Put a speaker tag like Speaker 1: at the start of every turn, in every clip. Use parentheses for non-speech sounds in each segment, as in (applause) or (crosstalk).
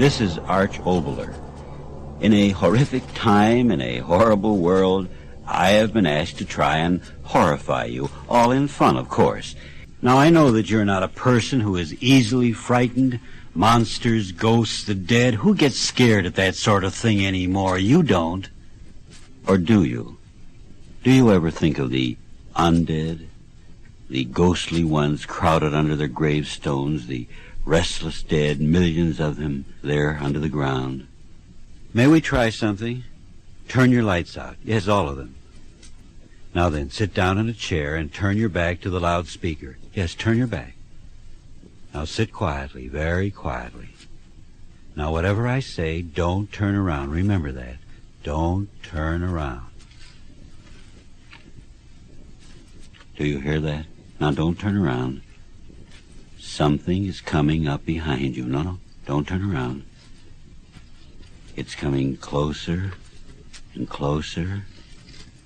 Speaker 1: This is Arch Oboler. In a horrific time, in a horrible world, I have been asked to try and horrify you, all in fun, of course. Now, I know that you're not a person who is easily frightened. Monsters, ghosts, the dead. Who gets scared at that sort of thing anymore? You don't. Or do you? Do you ever think of the undead? The ghostly ones crowded under their gravestones, the restless dead, millions of them there under the ground. May we try something? Turn your lights out. Yes, all of them. Now then, sit down in a chair and turn your back to the loudspeaker. Yes, turn your back. Now sit quietly, very quietly. Now whatever I say, don't turn around. Remember that. Don't turn around. Do you hear that? Now don't turn around. Something is coming up behind you. No, no, don't turn around. It's coming closer and closer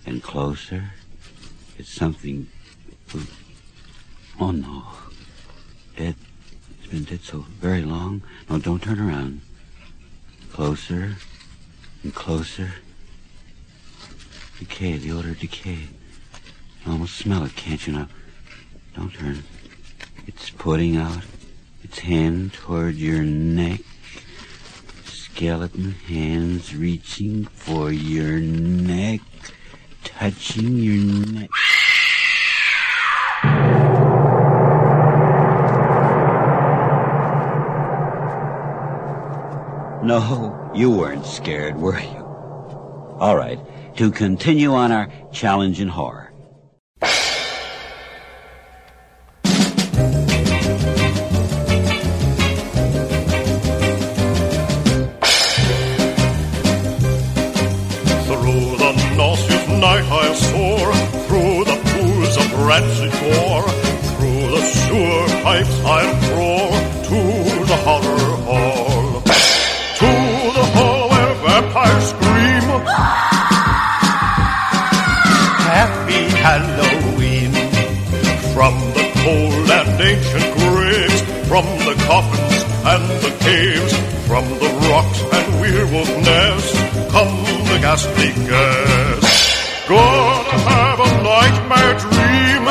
Speaker 1: and closer. It's something. Oh no. Dead. It's been dead so very long. No, don't turn around. Closer and closer. Decay, the odor of decay. You almost smell it, can't you now? Don't turn. It's putting out its hand toward your neck. Skeleton hands reaching for your neck, touching your neck. No, you weren't scared, were you? All right, to continue on our challenge in horror.
Speaker 2: From the rocks and werewolf nests, come the ghastly gas. Gonna have a nightmare dream.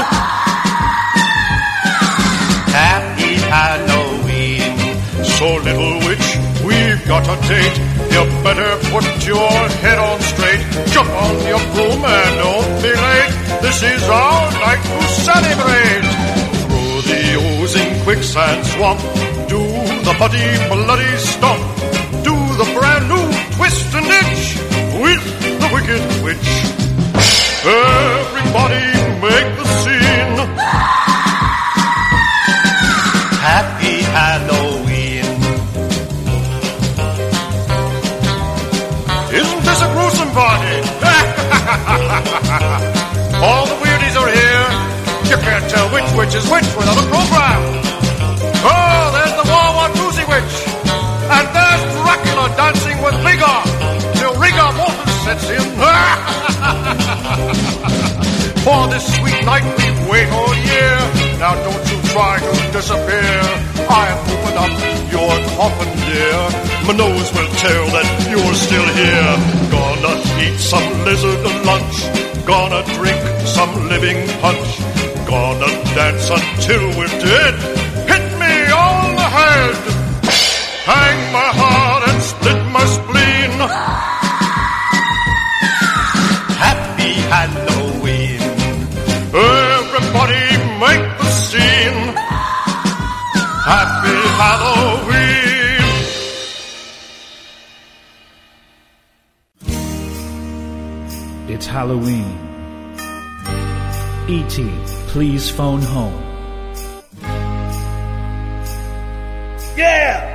Speaker 2: Happy Halloween. So little witch, we've got a date. You better put your head on straight. Jump on your broom and don't be late. This is our night to celebrate. Through the oozing quicksand swamp, the muddy, bloody stomp. Do the brand new twist and itch with the wicked witch. Everybody make the scene. Happy Halloween. Isn't this a gruesome party? (laughs) All the weirdies are here. You can't tell which witch is which without a program. For this sweet night we wait all year. Now don't you try to disappear. I'm open up your coffin, dear. My nose will tell that you're still here. Gonna eat some lizard lunch. Gonna drink some living punch. Gonna dance until we're dead. Hit me on the head. Hang my heart Happy Halloween.
Speaker 3: It's Halloween. E.T., please phone home.
Speaker 4: Yeah!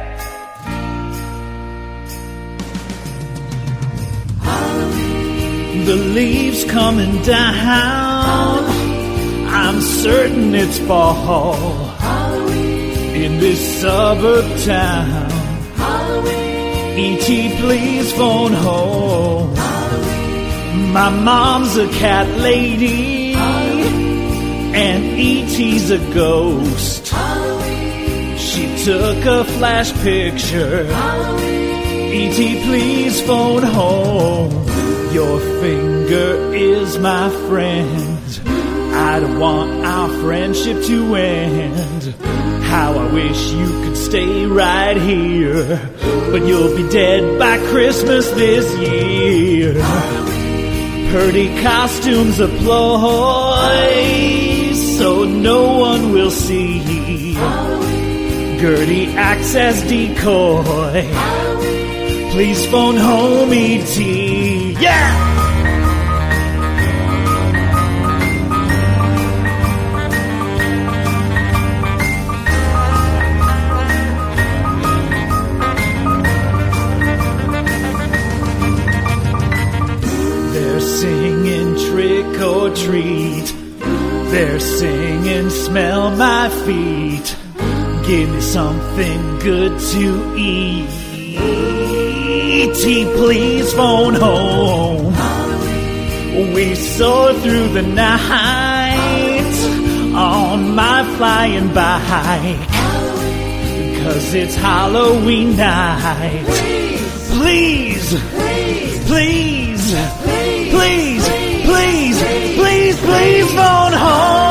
Speaker 3: The leaves coming down. I'm certain it's fall. In this suburb town. E.T., please phone home. My mom's a cat lady. And E.T.'s a ghost. She took a flash picture. E.T., please phone home. Your finger is my friend. I don't want our friendship to end. How I wish you could stay right here. But you'll be dead by Christmas this year. Pretty costumes a ploy, so no one will see. Gertie acts as decoy. Please phone home, E.T. Yeah! Treat. They're singing smell my feet. Give me something good to eat. Please phone home. We soar through the night on my flying bike. Cause it's Halloween night. Please, please, please, phone home.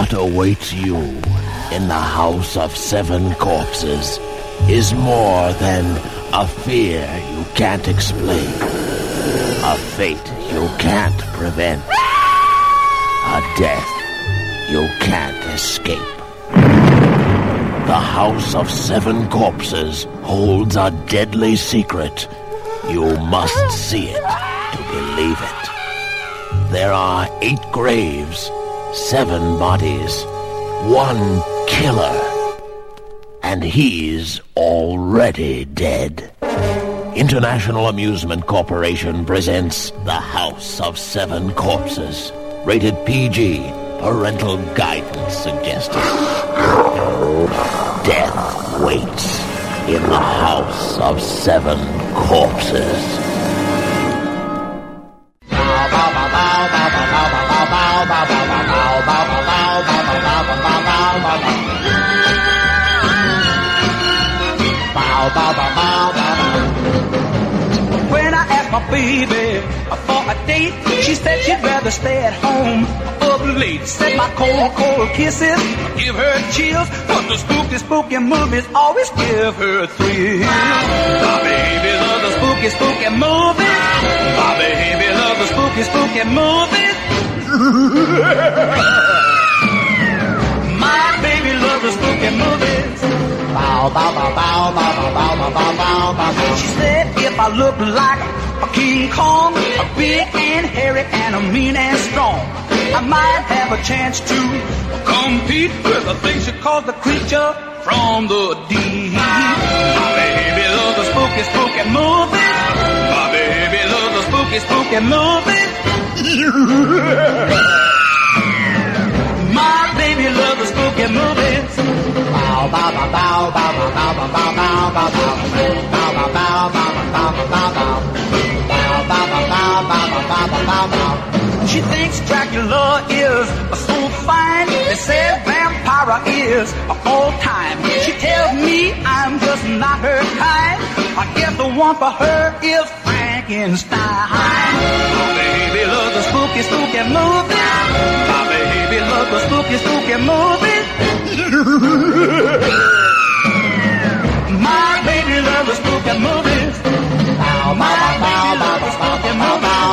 Speaker 5: What awaits you in the House of Seven Corpses is more than a fear you can't explain, a fate you can't prevent, a death you can't escape. The House of Seven Corpses holds a deadly secret. You must see it to believe it. There are eight graves, seven bodies, one killer, and he's already dead. International Amusement Corporation presents The House of Seven Corpses. Rated PG. Parental guidance suggested. Death waits in the House of Seven Corpses.
Speaker 4: Baby for a date, she said she'd rather stay at home up late. Said my cold, cold kisses give her chills, but the spooky, spooky movies always give her thrills. My baby loves the spooky, spooky movies. My baby loves the spooky, spooky movies. My baby loves the spooky movies. Bow, bow, bow, bow, bow, bow, bow, bow, bow, bow. She said if I look like a King Kong, a big and hairy and a mean and strong, I might have a chance to compete with the thing she calls the creature from the deep. My baby loves the spooky, spooky movies. My baby loves the spooky, spooky movies. My baby loves the spooky movies. Bow, bow, bow, bow, bow, bow, bow, bow, bow, bow, bow, bow, bow, bow, bow, bow, bow. Bow, She thinks Dracula is a so fine. They say vampire is a all time. She tells me I'm just not her kind. I guess the one for her is Frankenstein. My baby loves the spooky, spooky movies. My baby loves the spooky, spooky movies. (laughs) My baby loves spooky movies. Bow, bow, bow, bow, spooky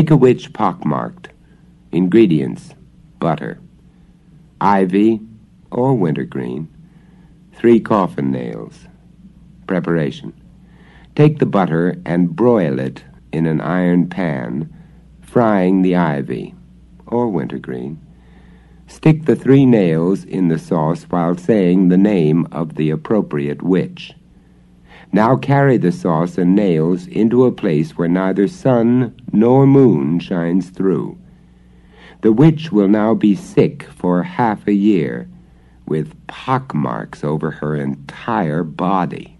Speaker 6: make a witch pockmarked. Ingredients butter, ivy or wintergreen, three coffin nails. Preparation Take the butter and broil it in an iron pan, frying the ivy or wintergreen. Stick the three nails in the sauce while saying the name of the appropriate witch. Now carry the sauce and nails into a place where neither sun nor moon shines through. The witch will now be sick for half a year, with pockmarks over her entire body.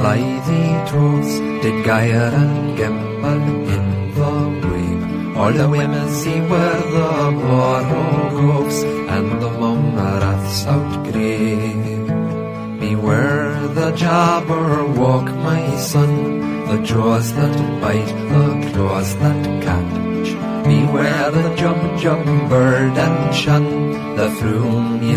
Speaker 7: Slithy toves did gyre and gimble in the wabe. All the women see were the borogoves and the mome raths out grave. Beware the jabber walk, my son, the jaws that bite, the claws that catch. Beware the jump jump bird and shun the through ye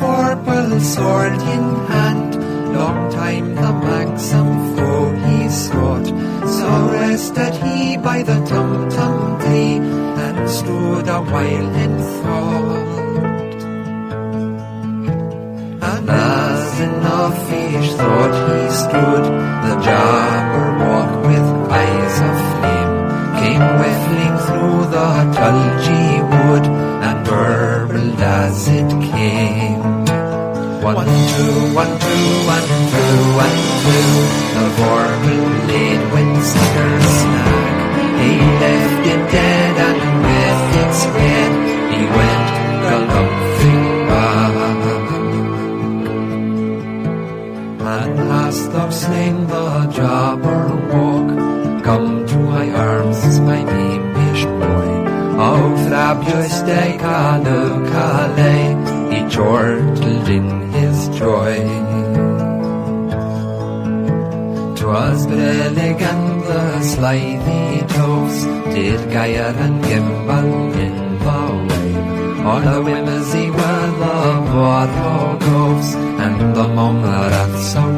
Speaker 7: vorpal sword in hand, long time the manxome foe he sought. So rested he by the tum tum tree, and stood a while in thought. And as in a fish thought he stood, the jabber walked with eyes of flame, came whiffling through the tulgey two, one, two, one, two, one, two, the vorpal slithy toves did gyre and gimble in the wabe. All the whimsy were the borogoves and the out grey.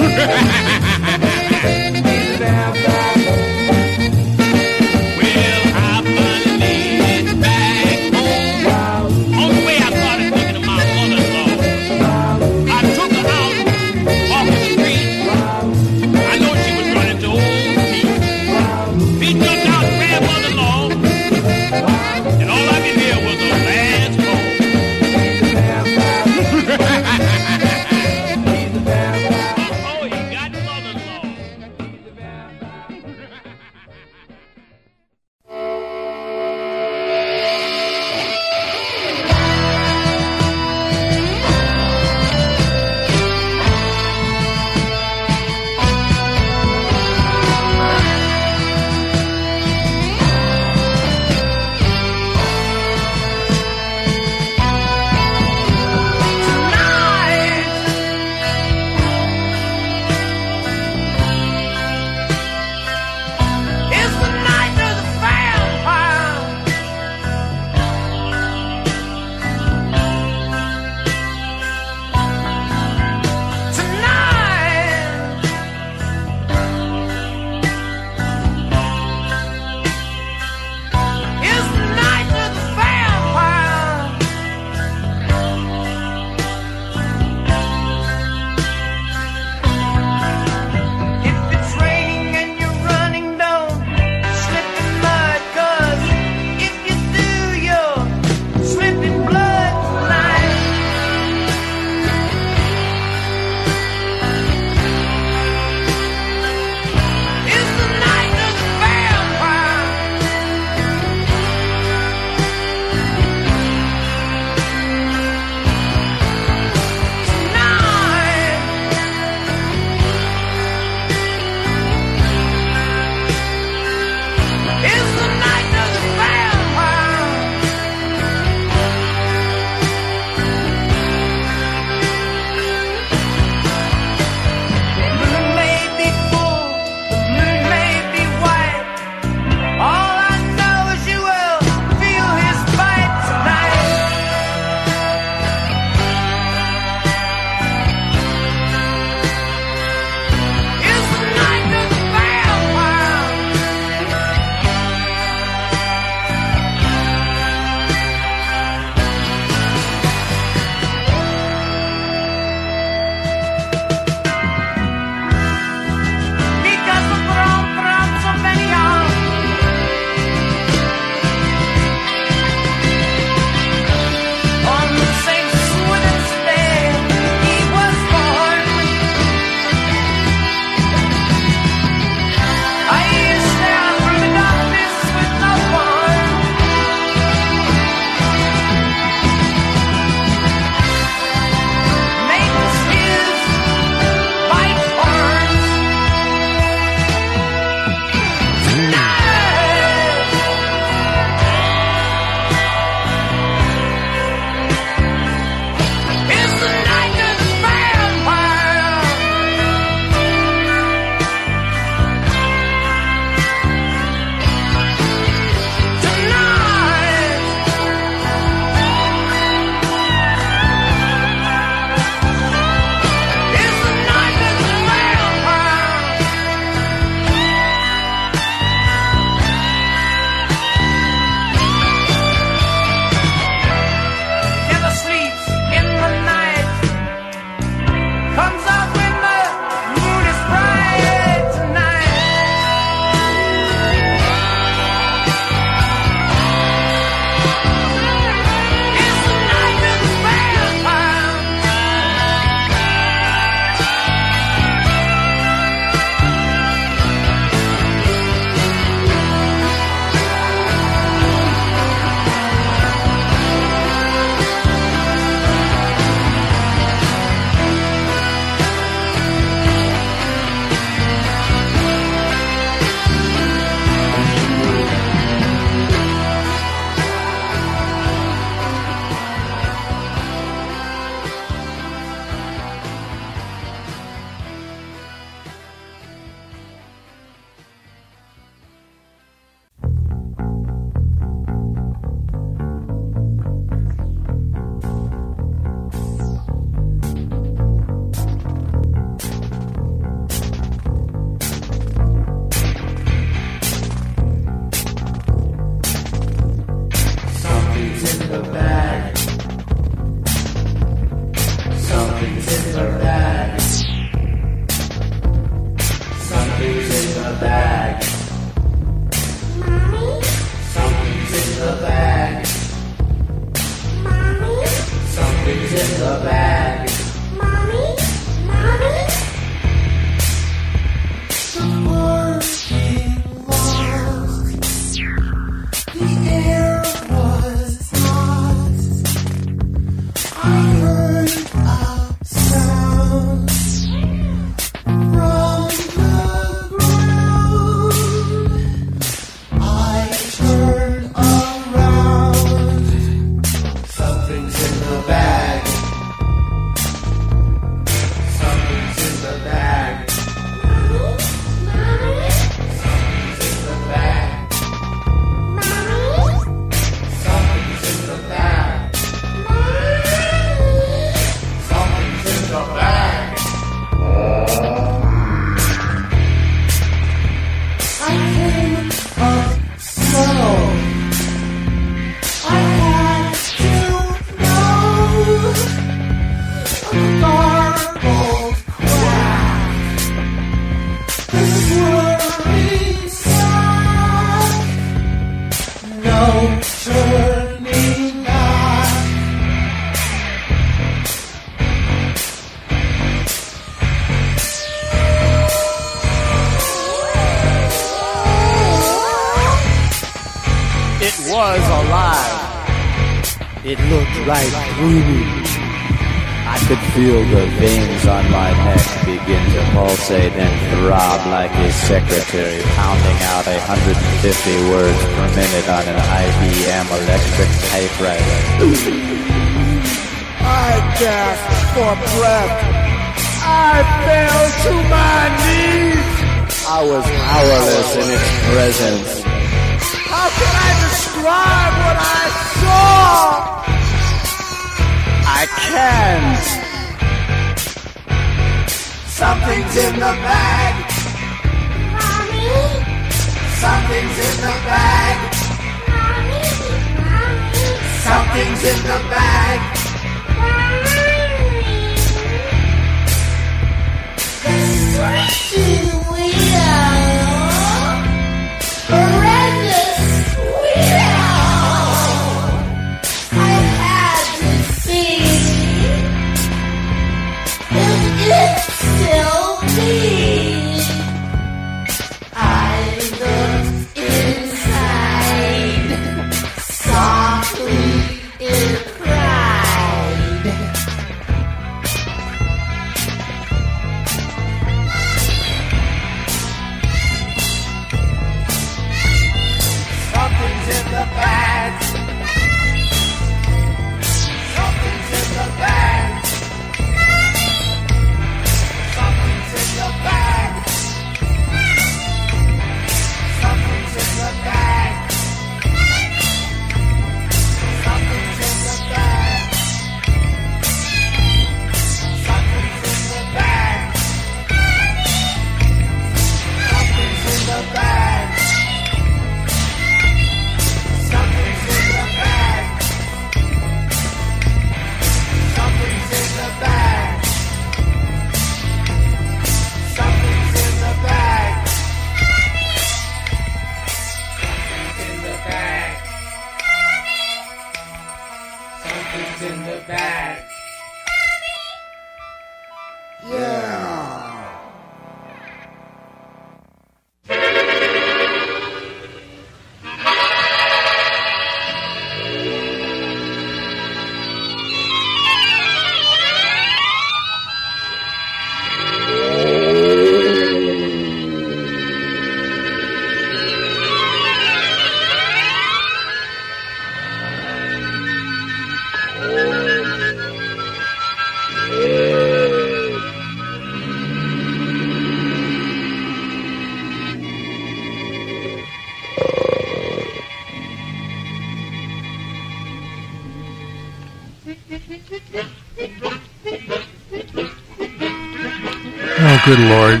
Speaker 8: Good lord.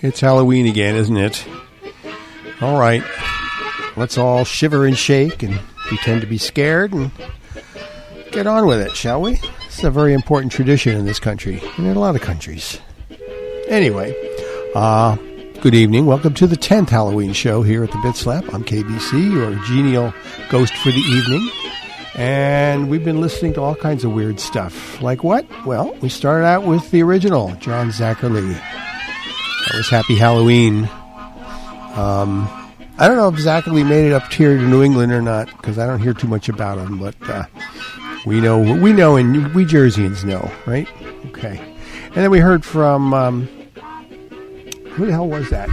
Speaker 8: It's Halloween again, isn't it? All right. Let's all shiver and shake and pretend to be scared and get on with it, shall we? It's a very important tradition in this country and in a lot of countries. Anyway, uh, good evening. Welcome to the 10th Halloween show here at the Bit Slap. I'm KBC, your genial ghost for the evening. And we've been listening to all kinds of weird stuff. Like what? Well, we started out with the original, John Zacherle. That was Happy Halloween. Um, I don't know if Zacherle made it up here to New England or not, because I don't hear too much about him, but uh, we know, we know, and we Jerseyans know, right? Okay. And then we heard from, um, who the hell was that?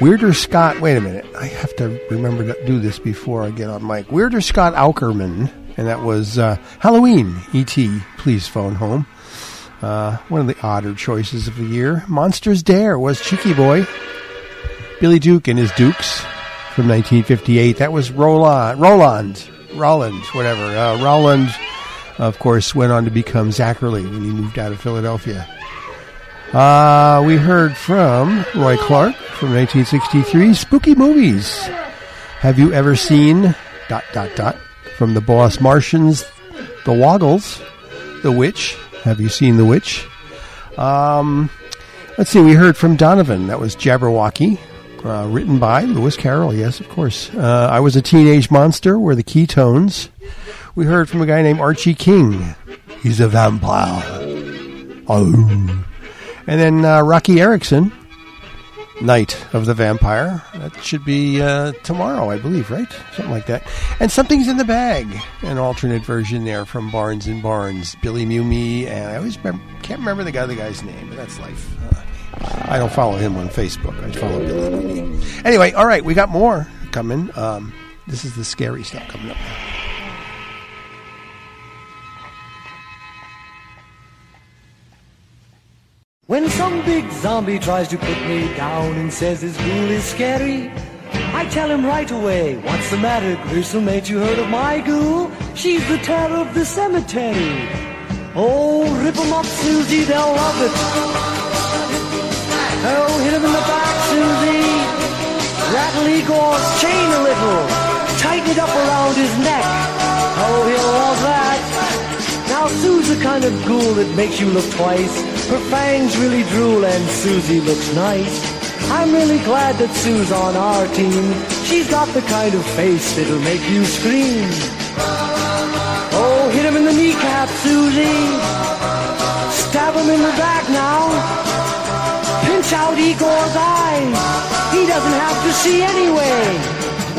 Speaker 8: Weirder Scott. Wait a minute. I have to remember to do this before I get on mic. Weirder Scott Aukerman, and that was uh, Halloween. E.T. Please phone home. Uh, one of the odder choices of the year. Monsters Dare was Cheeky Boy. Billy Duke and his Dukes from 1958. That was Roland. Roland. Roland. Whatever. Uh, Roland, of course, went on to become Zacherle when he moved out of Philadelphia. Uh, we heard from Roy Clark from 1963, Spooky Movies. Have you ever seen dot dot dot from the Boss Martians, The Woggles, The Witch? Have you seen The Witch? Um, let's see. We heard from Donovan. That was Jabberwocky, uh, written by Lewis Carroll. Yes, of course. Uh, I was a teenage monster. Were the Keytones. We heard from a guy named Archie King. He's a vampire. Oh. And then uh, Roky Erickson, Night of the Vampire. That should be uh, tomorrow, I believe, right? Something like that. And Something's in the Bag, an alternate version there from Barnes and Barnes. Billy Mumy, and I always remember, can't remember the guy, the guy's name, but that's life. Uh, I don't follow him on Facebook. I follow Billy Mumy. Anyway, all right, we got more coming. Um, this is the scary stuff coming up
Speaker 9: When some big zombie tries to put me down and says his ghoul is scary, I tell him right away, what's the matter, gruesome? Ain't you heard of my ghoul? She's the terror of the cemetery. Oh, rip 'em up, Susie, they'll love it. Oh, hit him in the back, Susie. Rattle Igor's chain a little. Tighten it up around his neck. Oh, he'll love that. Now, Sue's the kind of ghoul that makes you look twice. Her fangs really drool and Susie looks nice. I'm really glad that Sue's on our team. She's got the kind of face that'll make you scream. Oh, hit him in the kneecap, Susie. Stab him in the back now. Pinch out Igor's eyes. He doesn't have to see anyway.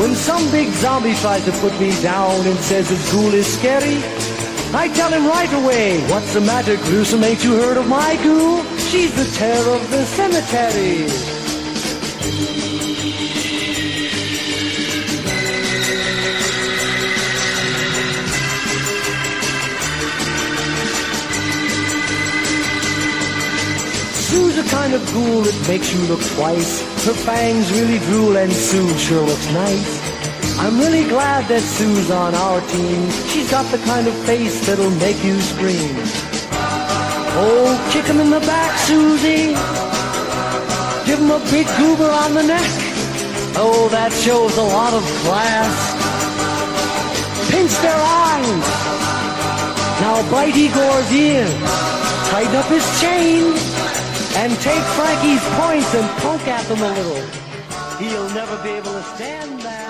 Speaker 9: When some big zombie tries to put me down and says his ghoul is scary, I tell him right away, what's the matter, gruesome? Ain't you heard of my ghoul? She's the terror of the cemetery. Sue's a kind of ghoul that makes you look twice. Her fangs really drool and Sue sure looks nice. I'm really glad that Sue's on our team. She's got the kind of face that'll make you scream. Oh, kick him in the back, Susie. Give him a big goober on the neck. Oh, that shows a lot of class. Pinch their eyes. Now bite Igor's ear. Tighten up his chain. And take Frankie's points and poke at them a little. He'll never be able to stand that.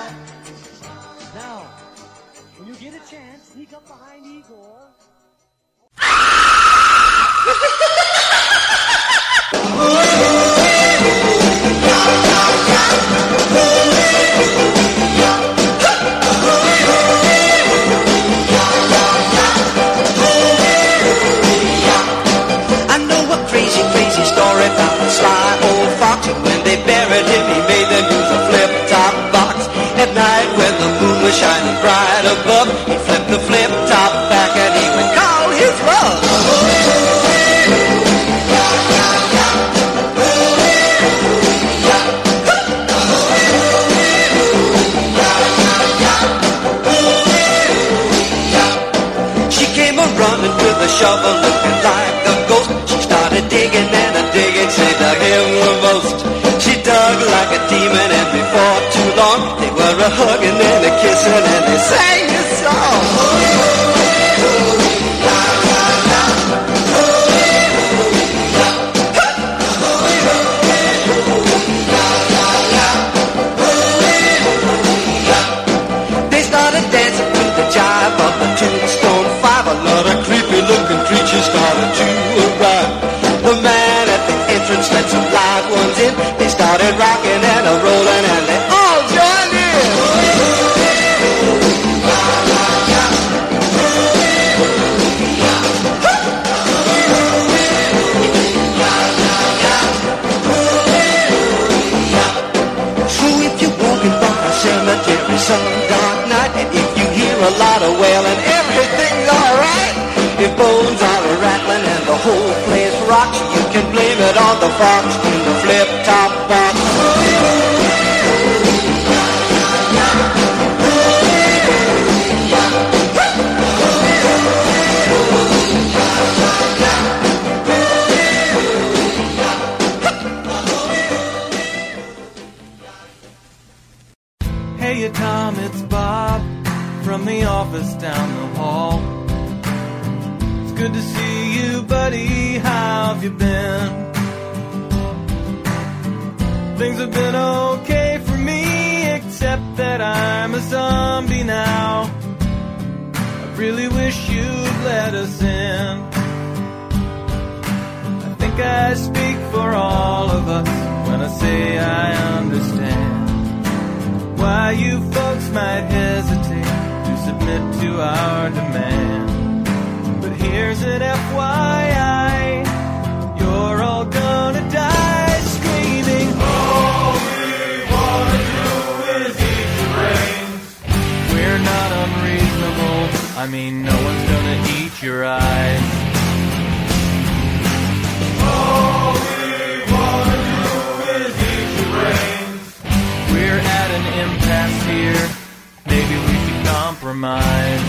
Speaker 10: Compromise.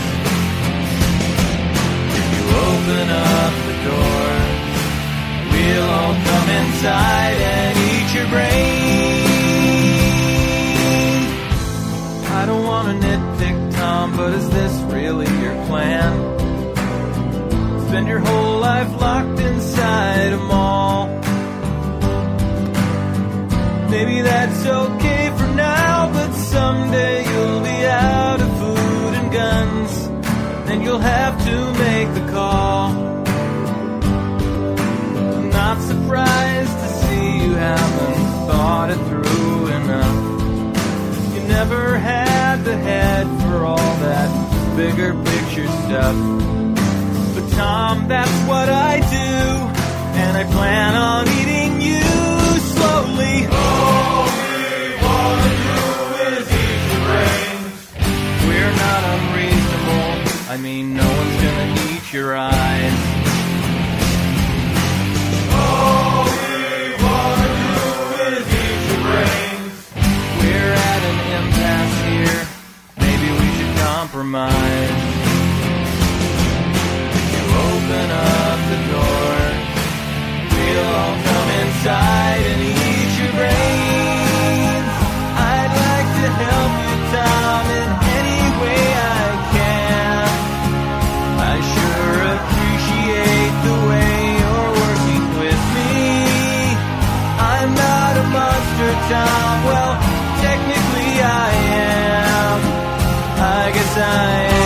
Speaker 10: If you open up the door, we'll all come inside and eat your brains. I don't want to nitpick, Tom, but is this really your plan? Spend your whole life locked inside a mall. Maybe that's okay for now, but someday you'll have to make the call. I'm not surprised to see you haven't thought it through enough. You never had the head for all that bigger picture stuff. But Tom, that's what I do, and I plan on eating you slowly. All we wanna do is eat your brains. We're not. I mean, no one's gonna eat your eyes. All we wanna do is eat your brains. We're at an impasse here. Maybe we should compromise. You open up the door, we'll all come inside and eat your brains. Monster, Well, technically I am. I guess I am.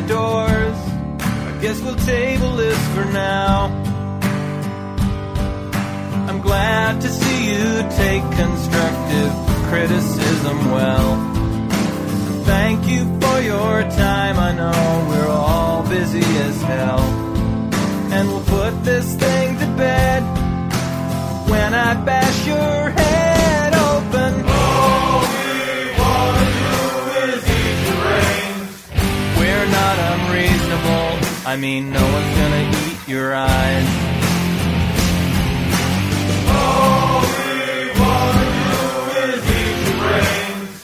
Speaker 10: The doors. I guess we'll table this for now. I'm glad to see you take constructive criticism well. I mean, no one's gonna eat your eyes. All we wanna do is eat your brains.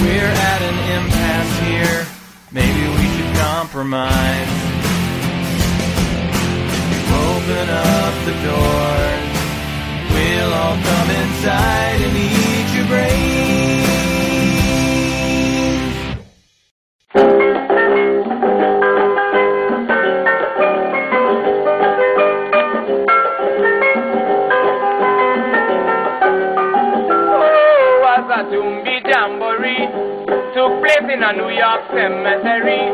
Speaker 10: We're at an impasse here. Maybe we should compromise. If you open up the doors, we'll all come inside and eat your brains.
Speaker 11: Cemetery.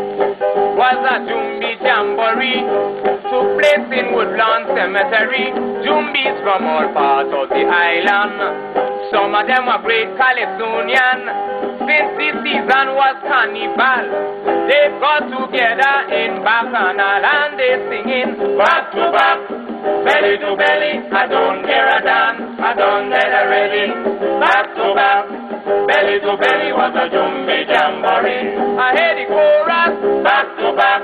Speaker 11: Was a Jumbie Jamboree. Took place in Woodlawn Cemetery. Jumbies from all parts of the island. Some of them were great Calypsonian. Since the season was carnival, they got together in Bacchanal and they singing back to back, belly to belly. I don't care a damn, I don't get already. Back to back, belly to belly was a Jumbie Jamboree. I hear the chorus, back to back,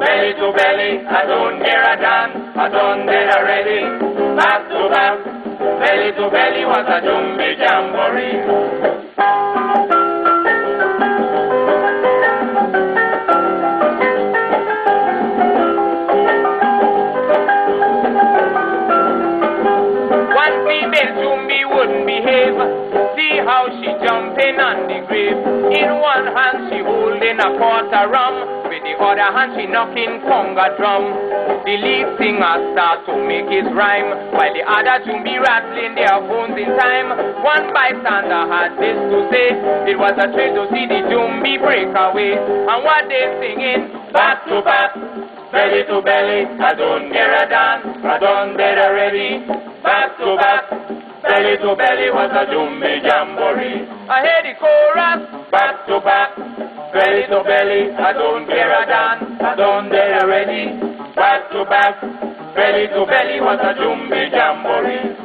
Speaker 11: belly to belly. I don't care a damn, I don't get already. Back to back, belly to belly was a Jumbie Jamboree. In one hand she holding a quarter rum. With the other hand she knocking conga drum. The lead singer start to make his rhyme. While the other Jumbi rattling their phones in time. One bystander had this to say. It was a thrill to see the Jumbi break away. And what they singing back to back. Belly to belly, I don't get a dance, I don't get a ready. Back to back, belly to belly was a Jumbi Jamboree. I hear the chorus, back to back, belly to belly, I don't care a dance, I don't get a ready. Back to back, belly to belly was a Jumbi Jamboree.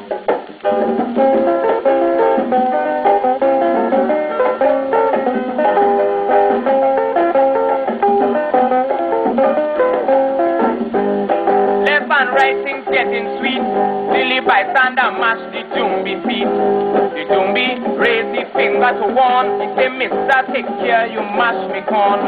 Speaker 11: And right things getting sweet. Lily bystander mash the Jumbi feet. The Jumbi raise the finger to warn. He say, Mister, take care, you mash me corn.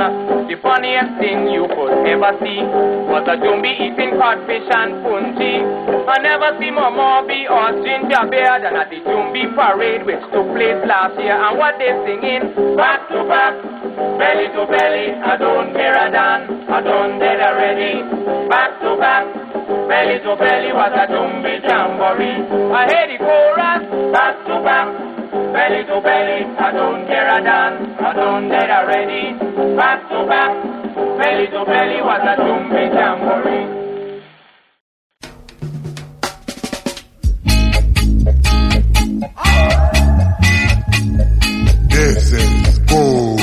Speaker 11: The funniest thing you could ever see was a Jumbi eating codfish and punji. I never see more be or ginger beer than at the Jumbi parade which took place last year. And what they singing back to back. Belly to belly, I don't care a damn, I don't get a ready. Back to back, belly to belly was a Jumbi Jamboree. I hear the chorus, back to back, belly to belly, I don't care a damn, I don't get a ready. Back to back, belly to belly was a Jumbi Jamboree.
Speaker 12: This is Gold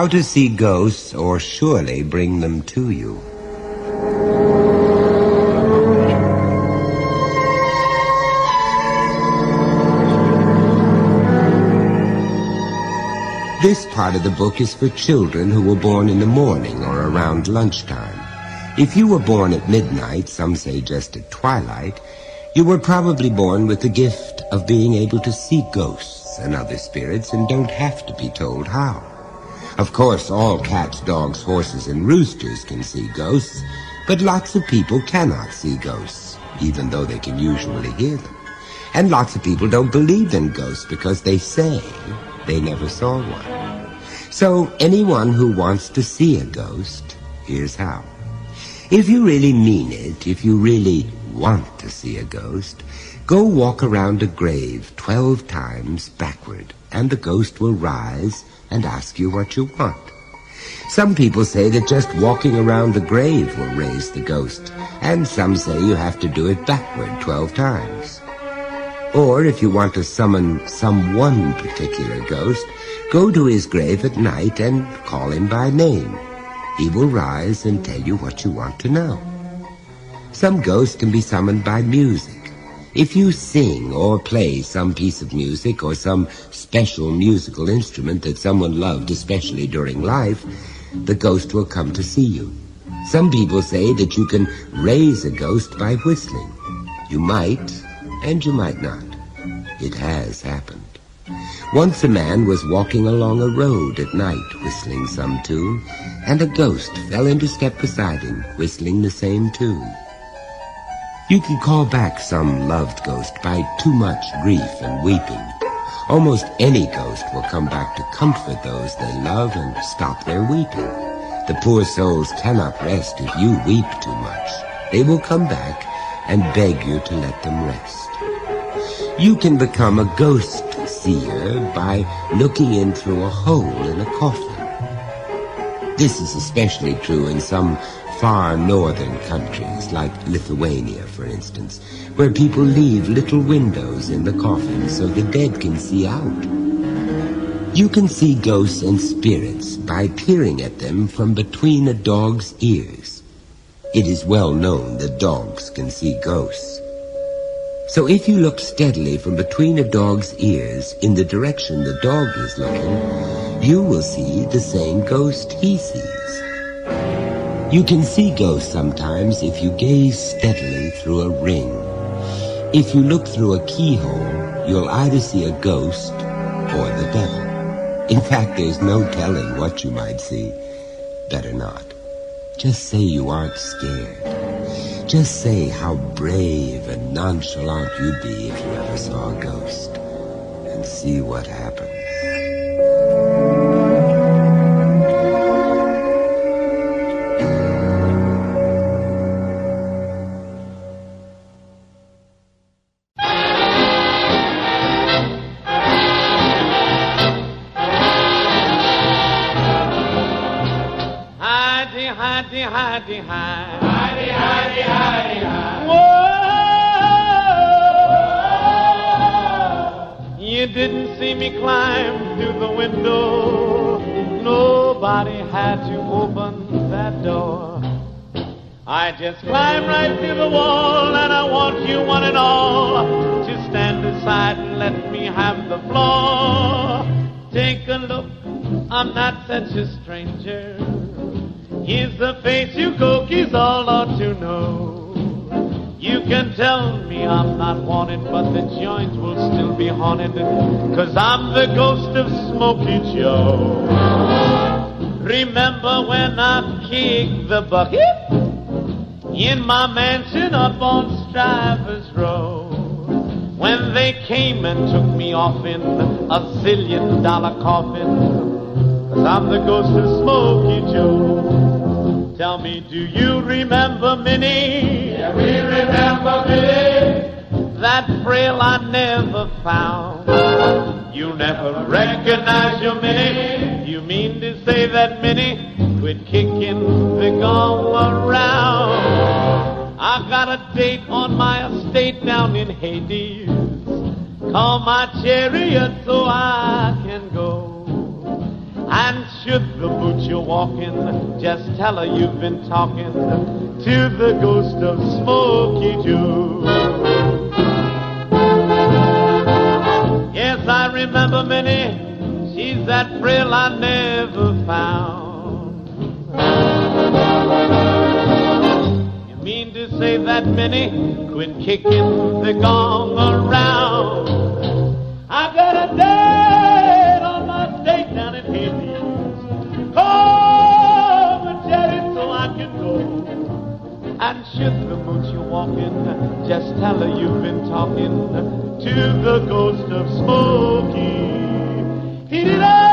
Speaker 6: How to see ghosts or surely bring them to you. This part of the book is for children who were born in the morning or around lunchtime. If you were born at midnight, some say just at twilight, you were probably born with the gift of being able to see ghosts and other spirits and don't have to be told how. Of course, all cats, dogs, horses, and roosters can see ghosts, but lots of people cannot see ghosts, even though they can usually hear them. And lots of people don't believe in ghosts because they say they never saw one. So anyone who wants to see a ghost, here's how. If you really mean it, if you really want to see a ghost, go walk around a grave twelve times backward, and the ghost will rise and ask you what you want. Some people say that just walking around the grave will raise the ghost, and some say you have to do it backward twelve times. Or if you want to summon some one particular ghost, go to his grave at night and call him by name. He will rise and tell you what you want to know. Some ghosts can be summoned by music. If you sing or play some piece of music or some special musical instrument that someone loved, especially during life, the ghost will come to see you. Some people say that you can raise a ghost by whistling. You might, and you might not. It has happened. Once a man was walking along a road at night whistling some tune, and a ghost fell into step beside him whistling the same tune. You can call back some loved ghost by too much grief and weeping. Almost any ghost will come back to comfort those they love and stop their weeping. The poor souls cannot rest if you weep too much. They will come back and beg you to let them rest. You can become a ghost seer by looking in through a hole in a coffin. This is especially true in some far northern countries, like Lithuania, for instance, where people leave little windows in the coffin so the dead can see out. You can see ghosts and spirits by peering at them from between a dog's ears. It is well known that dogs can see ghosts. So if you look steadily from between a dog's ears in the direction the dog is looking, you will see the same ghost he sees. You can see ghosts sometimes if you gaze steadily through a ring. If you look through a keyhole, you'll either see a ghost or the devil. In fact, there's no telling what you might see. Better not. Just say you aren't scared. Just say how brave and nonchalant you'd be if you ever saw a ghost. And see what happens.
Speaker 13: Had to open that door. I just climbed right through the wall, and I want you one and all to stand aside and let me have the floor. Take a look, I'm not such a stranger. Here's the face you cookies all ought to know. You can tell me I'm not wanted, but the joint will still be haunted, cause I'm the ghost of Smokey Joe. Remember when I kicked the bucket in my mansion up on Strivers Row? When they came and took me off in a zillion dollar coffin, cause I'm the ghost of Smokey Joe. Tell me, do you remember Minnie?
Speaker 14: Yeah, we remember Minnie.
Speaker 13: That frail I never found. You never recognize your Minnie. Mean to say that Minnie quit kicking the gong around? I got a date on my estate down in Hades. Call my chariot so I can go. And should the boot you're walking, just tell her you've been talking to the ghost of Smokey Joe. Yes, I remember Minnie. She's that frail I never found. You mean to say that Minnie quit kicking the gong around? I got a date on my stake down in Hades. Call the chariot so I can go. And should the moon you're just tell her you've been talking to the ghost of Smokey.
Speaker 15: But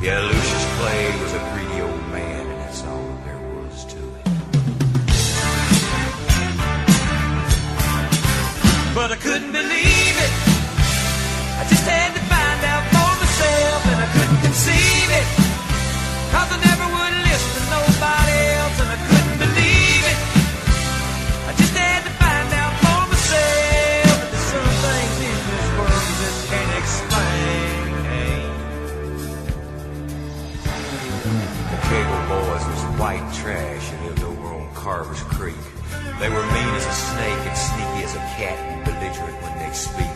Speaker 16: Yeah, Lucius Clay was a They were mean as a snake and sneaky as a cat and belligerent when they'd speak.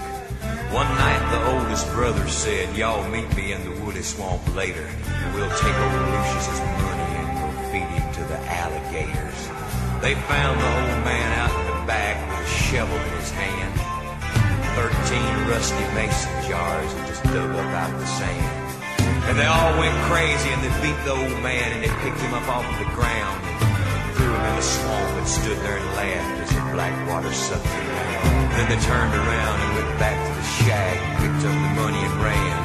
Speaker 16: One night the oldest brother said, Y'all meet me in the Wooley swamp later, and we'll take over Lucius's money and go feed him to the alligators. They found the old man out in the back with a shovel in his hand, thirteen rusty mason jars he just dug up out of the sand. And they all went crazy and they beat the old man and they picked him up off of the ground swamp and stood there and laughed as the black water sucked down. Then they turned around and went back to the shack picked up the money and ran.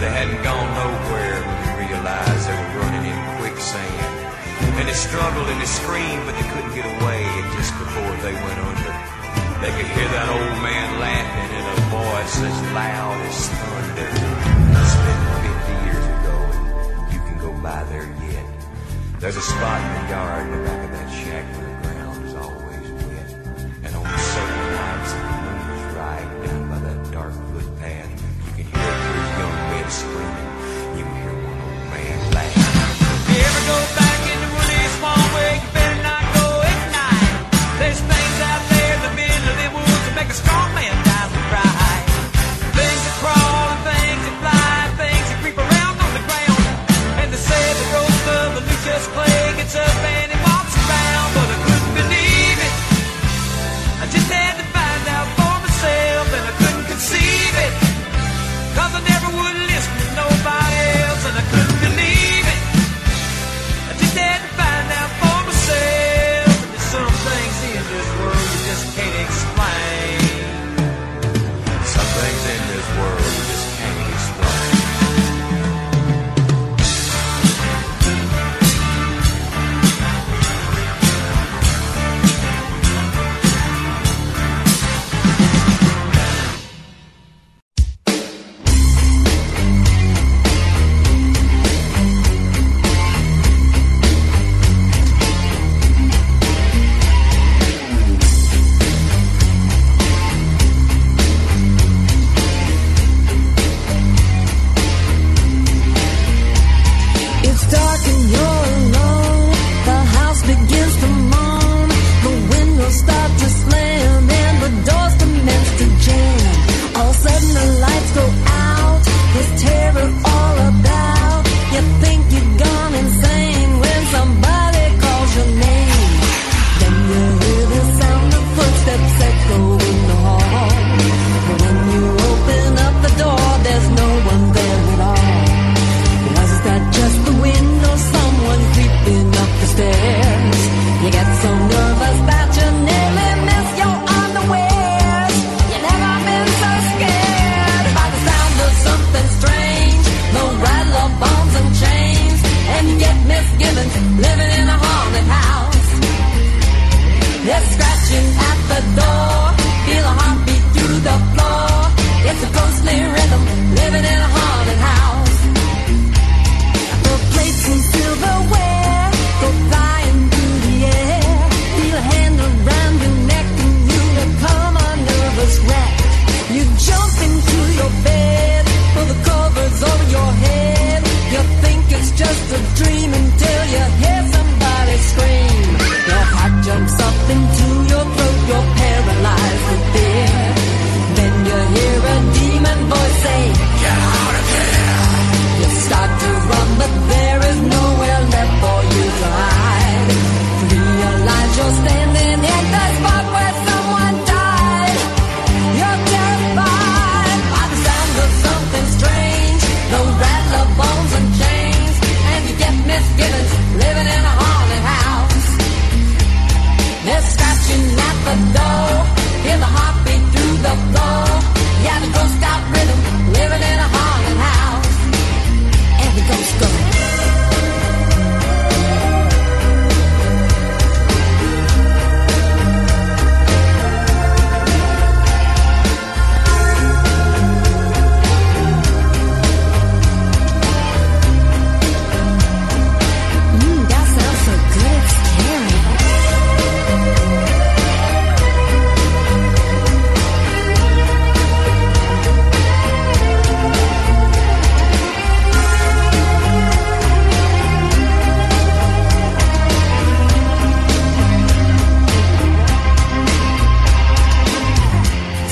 Speaker 16: They hadn't gone nowhere when they realized they were running in quicksand. And they struggled and they screamed, but they couldn't get away. And just before they went under, they could hear that old man laughing in a voice as loud as thunder. It's been 50 years ago, and you can go by there. There's a spot in the yard in the back of that shack where the ground is always wet. And on certain nights,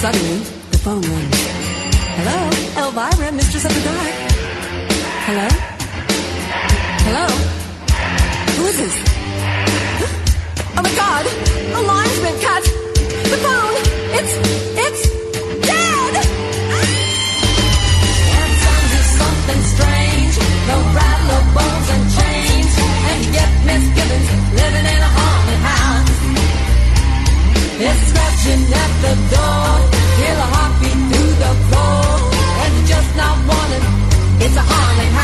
Speaker 17: Suddenly, the phone rings. Hello, Elvira, Mistress of the Dark. Hello? Hello? Who is this? (gasps) Oh my god! A line's been cut! The phone! It's... it's... dead! Handsome is something strange. No rattle, bones, and chains. And yet Miss Gibbons living in scratching at the door. Hear a heartbeat through the floor. And you just not wanting, it's a
Speaker 8: harmony.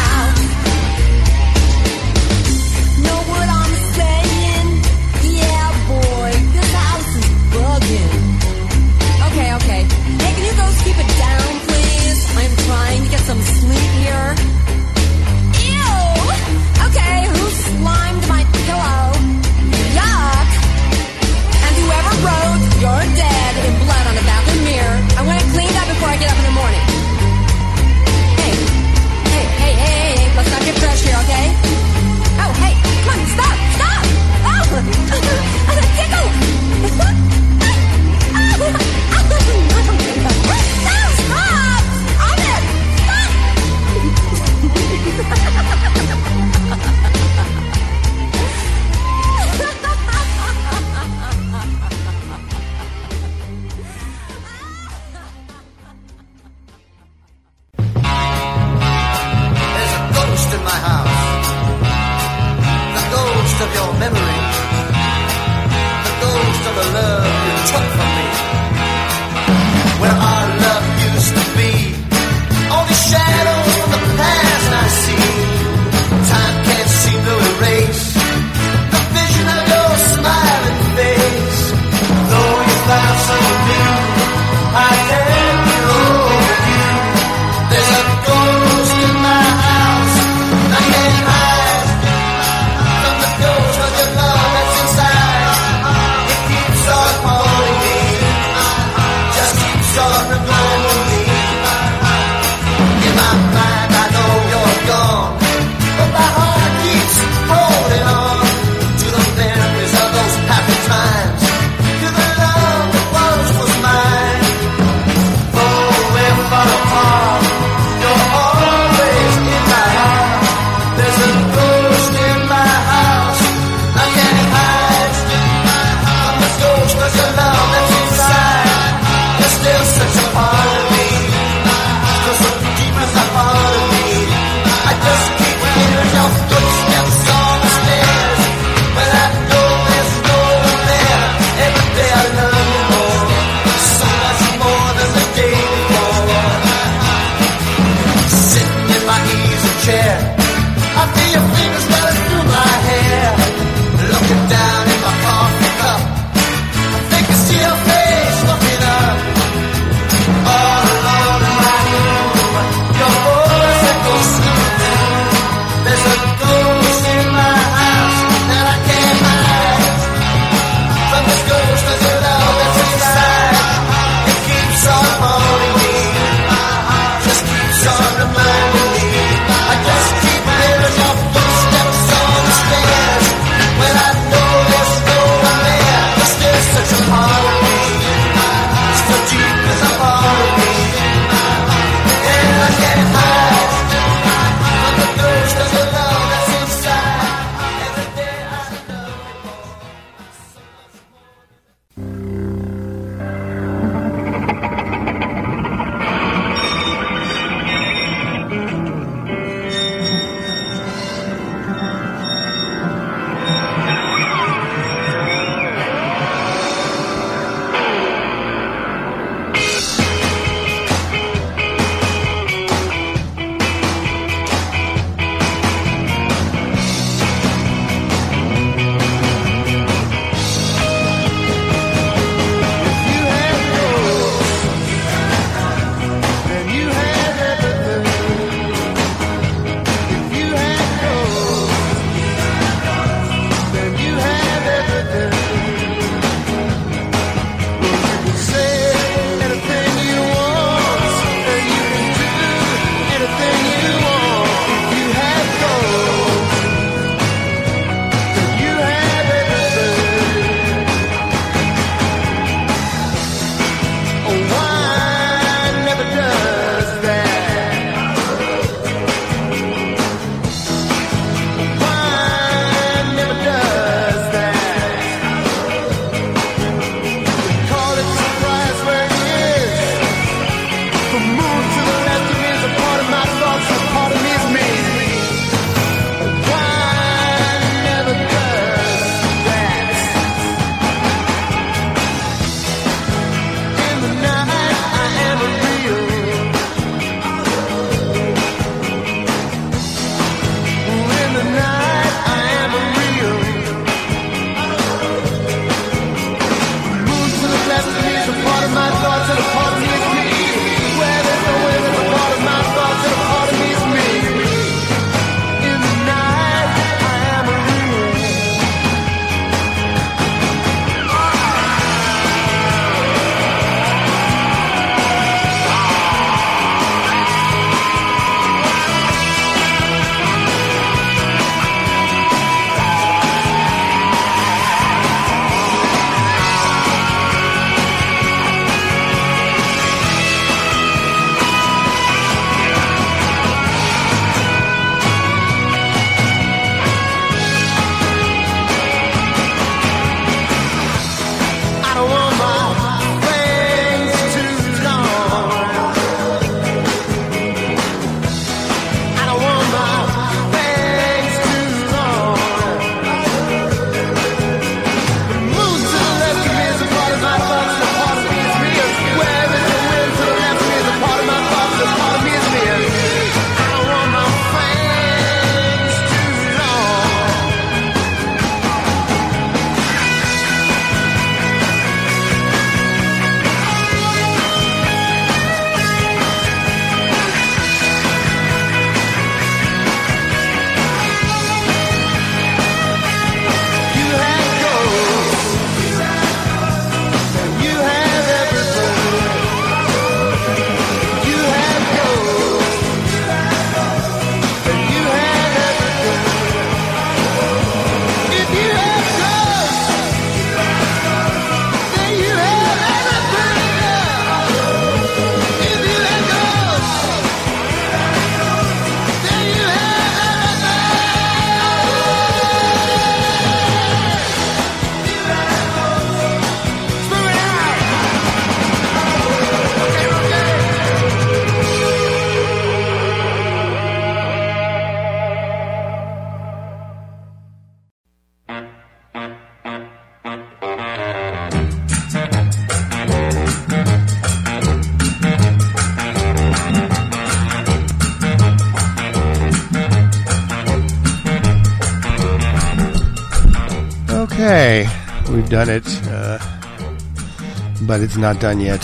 Speaker 8: But it's not done yet.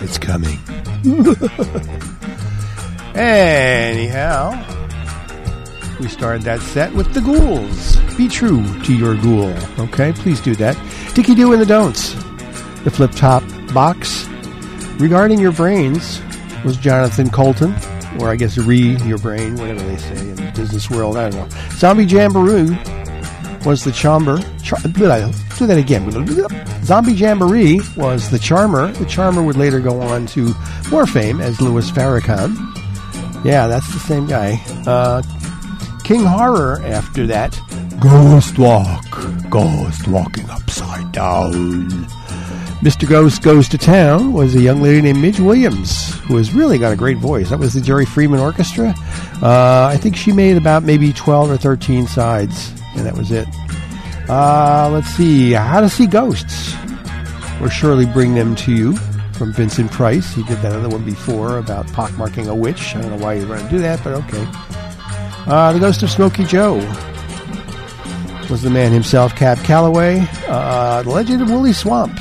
Speaker 8: It's coming. (laughs) Anyhow, we started that set with the ghouls. Be true to your ghoul. Okay, please do that. Dicky Doo and the Don'ts. The flip top box. Regarding your brains was Jonathan Coulton, or I guess re your brain, whatever they say in the business world. I don't know. Zombie Jamboree was the chamber. Char- do that again. Zombie Jamboree was the charmer. The charmer would later go on to more fame as Louis Farrakhan. Yeah, that's the same guy. Uh, King Horror after that. Ghost Walk. Ghost Walking Upside Down. Mr. Ghost Goes to Town was a young lady named Midge Williams, who has really got a great voice. That was the Jerry Freeman Orchestra. Uh, I think she made about maybe 12 or 13 sides, and that was it. Uh, let's see. How to See Ghosts. Or Surely Bring Them to You from Vincent Price. He did that other one before about pockmarking a witch. I don't know why he'd want to do that, but okay. Uh, the Ghost of Smokey Joe was the man himself, Cab Calloway. Uh, the Legend of Wooley Swamp.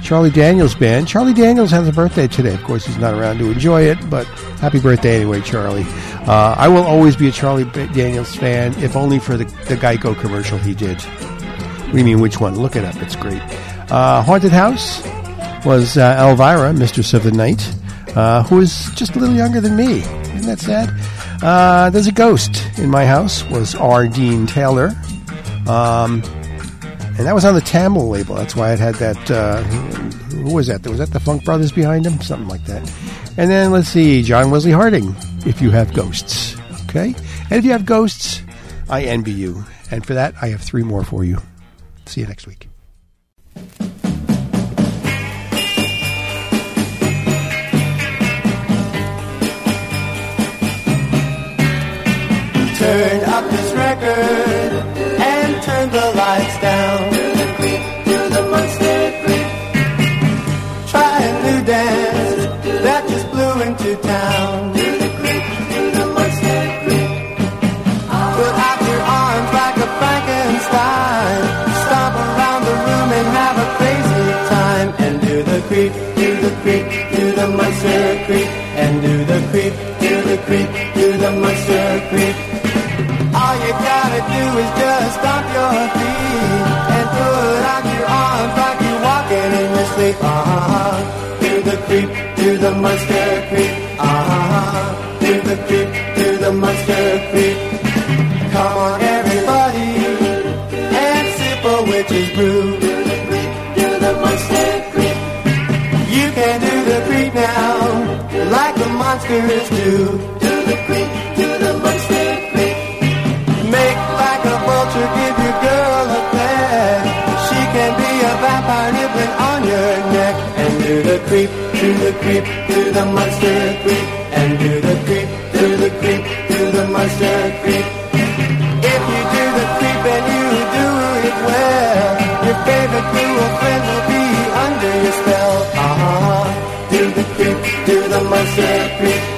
Speaker 8: Charlie Daniels Band. Charlie Daniels has a birthday today. Of course, he's not around to enjoy it, but happy birthday anyway, Charlie. Uh, I will always be a Charlie Daniels fan, if only for the, the Geico commercial he did. You mean, which one? Look it up. It's great. Uh, Haunted House was uh, Elvira, Mistress of the Night, uh, who is just a little younger than me. Isn't that sad? Uh, There's a Ghost in My House was R. Dean Taylor. Um, and that was on the Tamla label. That's why it had that. Uh, who was that? Was that the Funk Brothers behind him? Something like that. And then let's see, John Wesley Harding. If you have ghosts, okay. And if you have ghosts, I envy you. And for that, I have three more for you. See you next week.
Speaker 18: Turn up this record and turn the lights down. Do the monster. Try a new dance that just blew into town. Creep, do the monster creep. And do the creep, do the creep, do the monster creep. All you gotta do is just stomp your feet and put out your arms like you're walking in your sleep. Uh-huh. Do the creep, do the monster creep. Uh-huh. Do the creep, can do the creep now, like the monsters do. Do the creep, do the monster creep. Make like a vulture, give your girl a pet. She can be a vampire nibbling on your neck. And do the creep, do the creep, do the monster creep. And do the creep, do the creep, do the monster creep. If you do the creep and you do it well, your favorite cruel friend will be under your spell. Uh-huh. Do the creep, do the monster creep.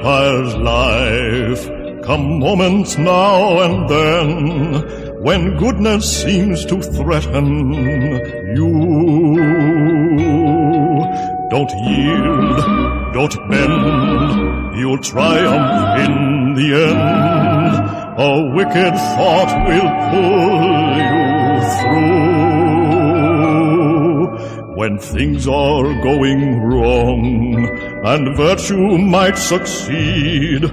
Speaker 2: vampire's life come moments now and then when goodness seems to threaten you. Don't yield, don't bend, you'll triumph in the end. A wicked thought will pull you through when things are going wrong and virtue might succeed.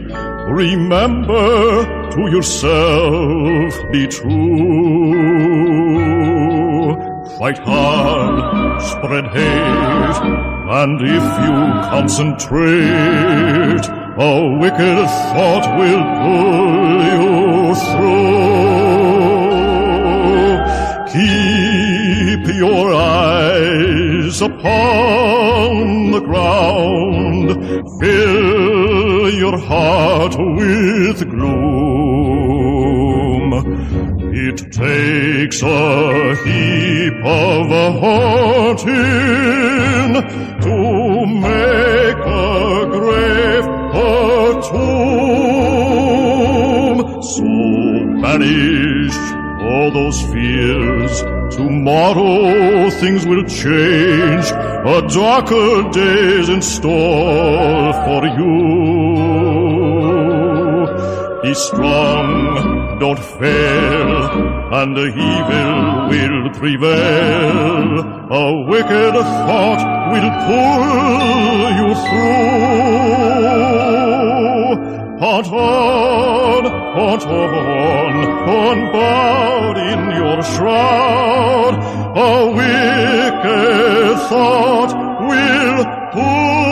Speaker 2: Remember to yourself be true. Fight hard, spread hate, and if you concentrate, a wicked thought will pull you through. Keep your eyes upon the ground. Fill your heart with gloom. It takes a heap of a haunting to make a grave a tomb. So banish all those fears. Tomorrow things will change. A darker day's in store for you. Be strong, don't fail, and the evil will prevail. A wicked thought will pull you through. Hat on, hat on, unbowed in your shroud, a wicked thought will pull